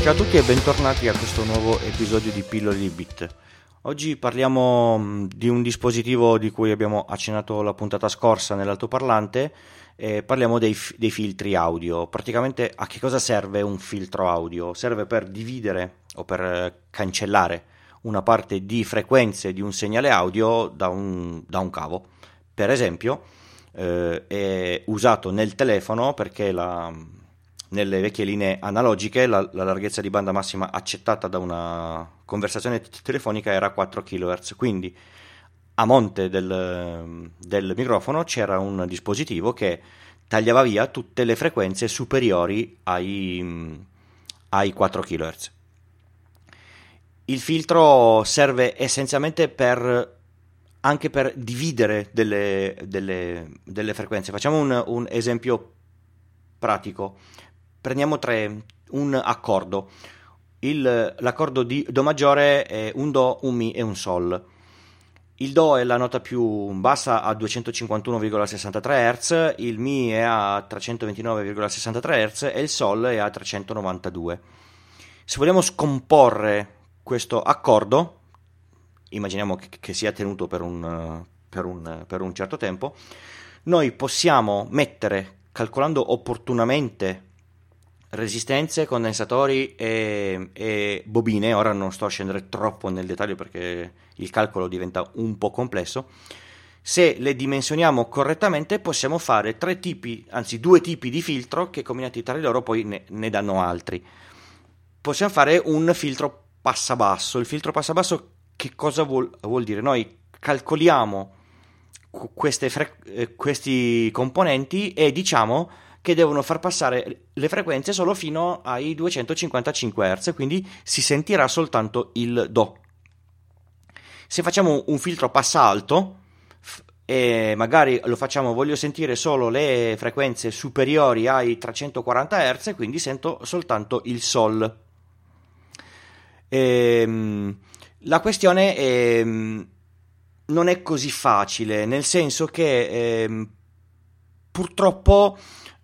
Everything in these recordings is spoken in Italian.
Ciao a tutti e bentornati a questo nuovo episodio di Pillole di Bit. Oggi parliamo mm, di un dispositivo di cui abbiamo accennato la puntata scorsa nell'altoparlante e parliamo dei, dei, filtri audio. Praticamente a che cosa serve un filtro audio? Serve per dividere o per eh, cancellare una parte di frequenze di un segnale audio da un, da un cavo. Per esempio, eh, è usato nel telefono perché la, nelle vecchie linee analogiche la, la, larghezza di banda massima accettata da una conversazione telefonica era 4 kHz, quindi a monte del, del microfono c'era un dispositivo che tagliava via tutte le frequenze superiori ai, ai 4 kHz. Il filtro serve essenzialmente per anche per dividere delle, delle, delle frequenze. Facciamo un, un, esempio pratico. Prendiamo tre, un accordo. Il, l'accordo di Do maggiore è un Do, un Mi e un Sol. Il Do è la nota più bassa a 251,63 Hz, il Mi è a 329,63 Hz e il Sol è a 392. Se vogliamo scomporre questo accordo, immaginiamo che, sia tenuto per un, per, un, per un certo tempo, noi possiamo mettere, calcolando opportunamente resistenze, condensatori e, e, bobine, ora non sto a scendere troppo nel dettaglio perché il calcolo diventa un po' complesso, se le dimensioniamo correttamente possiamo fare tre tipi, anzi due tipi di filtro che combinati tra di loro poi ne, ne danno altri. Possiamo fare un filtro passabasso, il filtro passabasso che cosa vuol, vuol dire? Noi calcoliamo fre- eh, questi componenti e diciamo che devono far passare le frequenze solo fino ai 255 Hz, quindi si sentirà soltanto il Do. Se facciamo un filtro passa alto e magari lo facciamo voglio sentire solo le frequenze superiori ai 340 Hz, quindi sento soltanto il Sol. Ehm la questione è, mm, non è così facile, nel senso che eh, purtroppo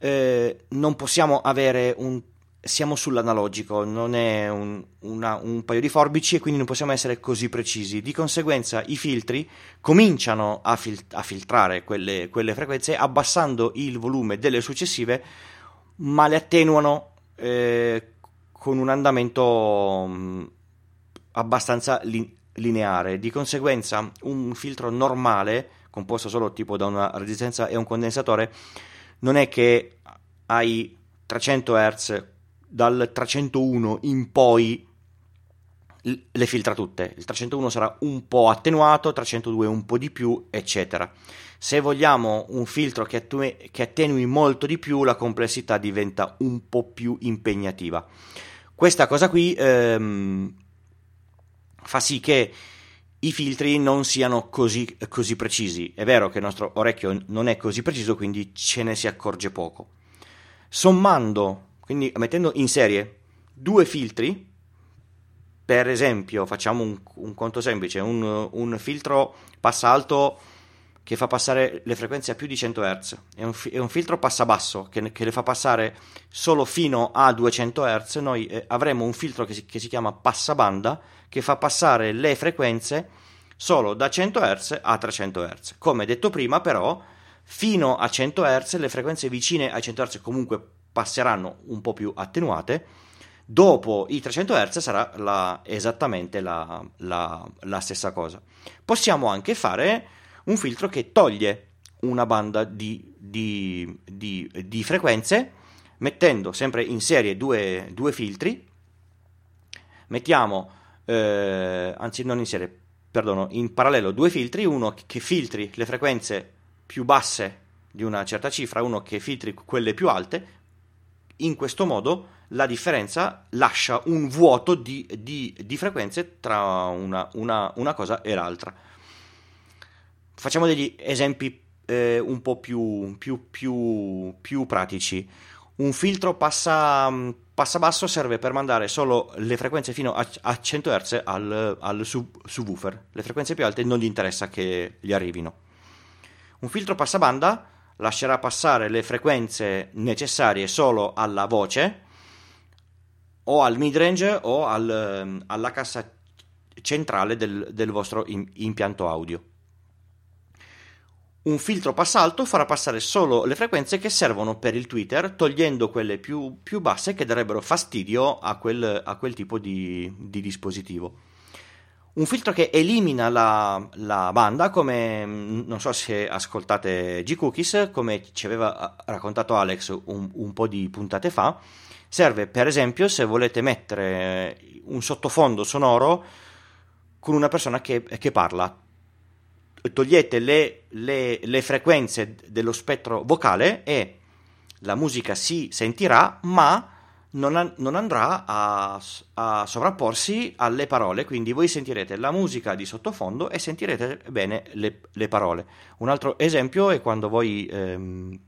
eh, non possiamo avere un... siamo sull'analogico, non è un, una, un paio di forbici e quindi non possiamo essere così precisi. Di conseguenza i filtri cominciano a, fil- a filtrare quelle, quelle, frequenze abbassando il volume delle successive, ma le attenuano eh, con un andamento mm, abbastanza li- lineare. Di conseguenza, un filtro normale, composto solo tipo da una resistenza e un condensatore, non è che hai 300 Hz dal 301 in poi le filtra tutte. Il 301 sarà un po' attenuato, 302 un po' di più, eccetera. Se vogliamo un filtro che, attenui, che attenui molto di più, la complessità diventa un po' più impegnativa. Questa cosa qui ehm, fa sì che i filtri non siano così, così, precisi. È vero che il nostro orecchio non è così preciso, quindi ce ne si accorge poco. Sommando, quindi mettendo in serie due filtri, per esempio, facciamo un, un conto semplice, un, un, filtro passa alto che fa passare le frequenze a più di 100 Hz e un, e un filtro passa basso che, che, le fa passare solo fino a 200 Hz, noi eh, avremo un filtro che si, che si chiama passabanda che fa passare le frequenze solo da 100 Hz a 300 Hz. Come detto prima, però, fino a 100 Hz le frequenze vicine ai 100 Hz comunque passeranno un po' più attenuate. Dopo i 300 Hz sarà la, esattamente la, la, la stessa cosa. Possiamo anche fare un filtro che toglie una banda di, di, di, di frequenze mettendo sempre in serie due, due filtri. Mettiamo eh, anzi non in serie, perdono, in parallelo due filtri, uno che filtri le frequenze più basse di una certa cifra, uno che filtri quelle più alte, in questo modo la differenza lascia un vuoto di, di, di frequenze tra una, una, una, cosa e l'altra. Facciamo degli esempi eh, un po' più, più, più, più pratici. Un filtro passa, passa basso serve per mandare solo le frequenze fino a, a 100 Hz al, al sub, subwoofer. Le frequenze più alte non gli interessa che gli arrivino. Un filtro passabanda lascerà passare le frequenze necessarie solo alla voce o al midrange o al, alla cassa centrale del, del vostro impianto audio. Un filtro passalto farà passare solo le frequenze che servono per il Twitter, togliendo quelle più, più basse che darebbero fastidio a quel, a quel tipo di, di, dispositivo. Un filtro che elimina la, la, banda, come non so se ascoltate G-Cookies, come ci aveva raccontato Alex un, un po' di puntate fa, serve per esempio se volete mettere un sottofondo sonoro con una persona che, che parla. Togliete le, le, le frequenze dello spettro vocale e la musica si sentirà, ma non, non andrà a, a, sovrapporsi alle parole, quindi voi sentirete la musica di sottofondo e sentirete bene le, le parole. Un altro esempio è quando voi, ehm,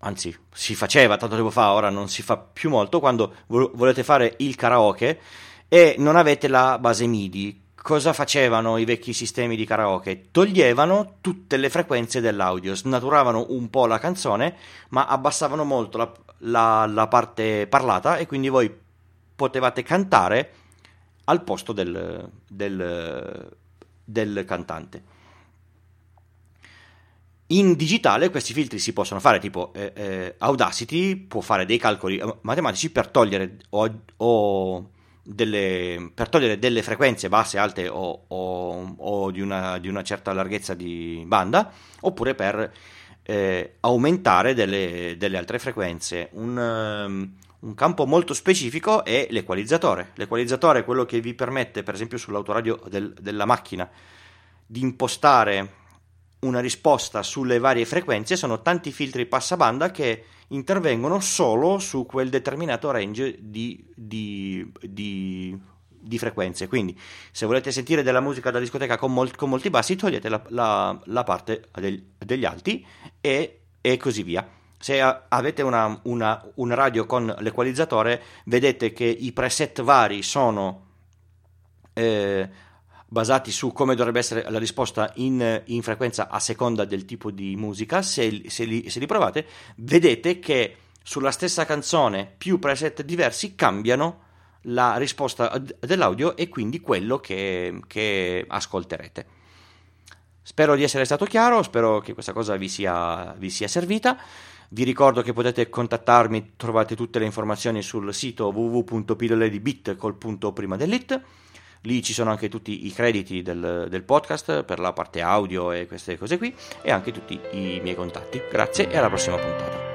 anzi si faceva tanto tempo fa, ora non si fa più molto, quando volete fare il karaoke e non avete la base MIDI cosa facevano i vecchi sistemi di karaoke? Toglievano tutte le frequenze dell'audio, snaturavano un po' la canzone, ma abbassavano molto la, la, la parte parlata e quindi voi potevate cantare al posto del, del, del cantante. In digitale questi filtri si possono fare, tipo eh, eh, Audacity può fare dei calcoli eh, matematici per togliere o, o delle, per togliere delle frequenze basse, alte o, o, o di, una, di, una, certa larghezza di banda, oppure per eh, aumentare delle, delle, altre frequenze. Un, um, un, campo molto specifico è l'equalizzatore. L'equalizzatore è quello che vi permette, per esempio, sull'autoradio del, della macchina, di impostare una risposta sulle varie frequenze. Sono tanti filtri passabanda che intervengono solo su quel determinato range di, di, di, di frequenze. Quindi, se volete sentire della musica da discoteca con, mol, con molti bassi, togliete la, la, la parte del, degli alti e, e, così via. Se avete una, una, una radio con l'equalizzatore, vedete che i preset vari sono. Eh, basati su come dovrebbe essere la risposta in, in frequenza a seconda del tipo di musica, se, se, li, se li provate, vedete che sulla stessa canzone più preset diversi cambiano la risposta dell'audio e quindi quello che, che, ascolterete. Spero di essere stato chiaro, spero che questa cosa vi sia, vi sia, servita. Vi ricordo che potete contattarmi, trovate tutte le informazioni sul sito www.pillole di bit col punto prima dell'it. Lì ci sono anche tutti i crediti del, del podcast per la parte audio e queste cose qui e anche tutti i miei contatti. Grazie e alla prossima puntata.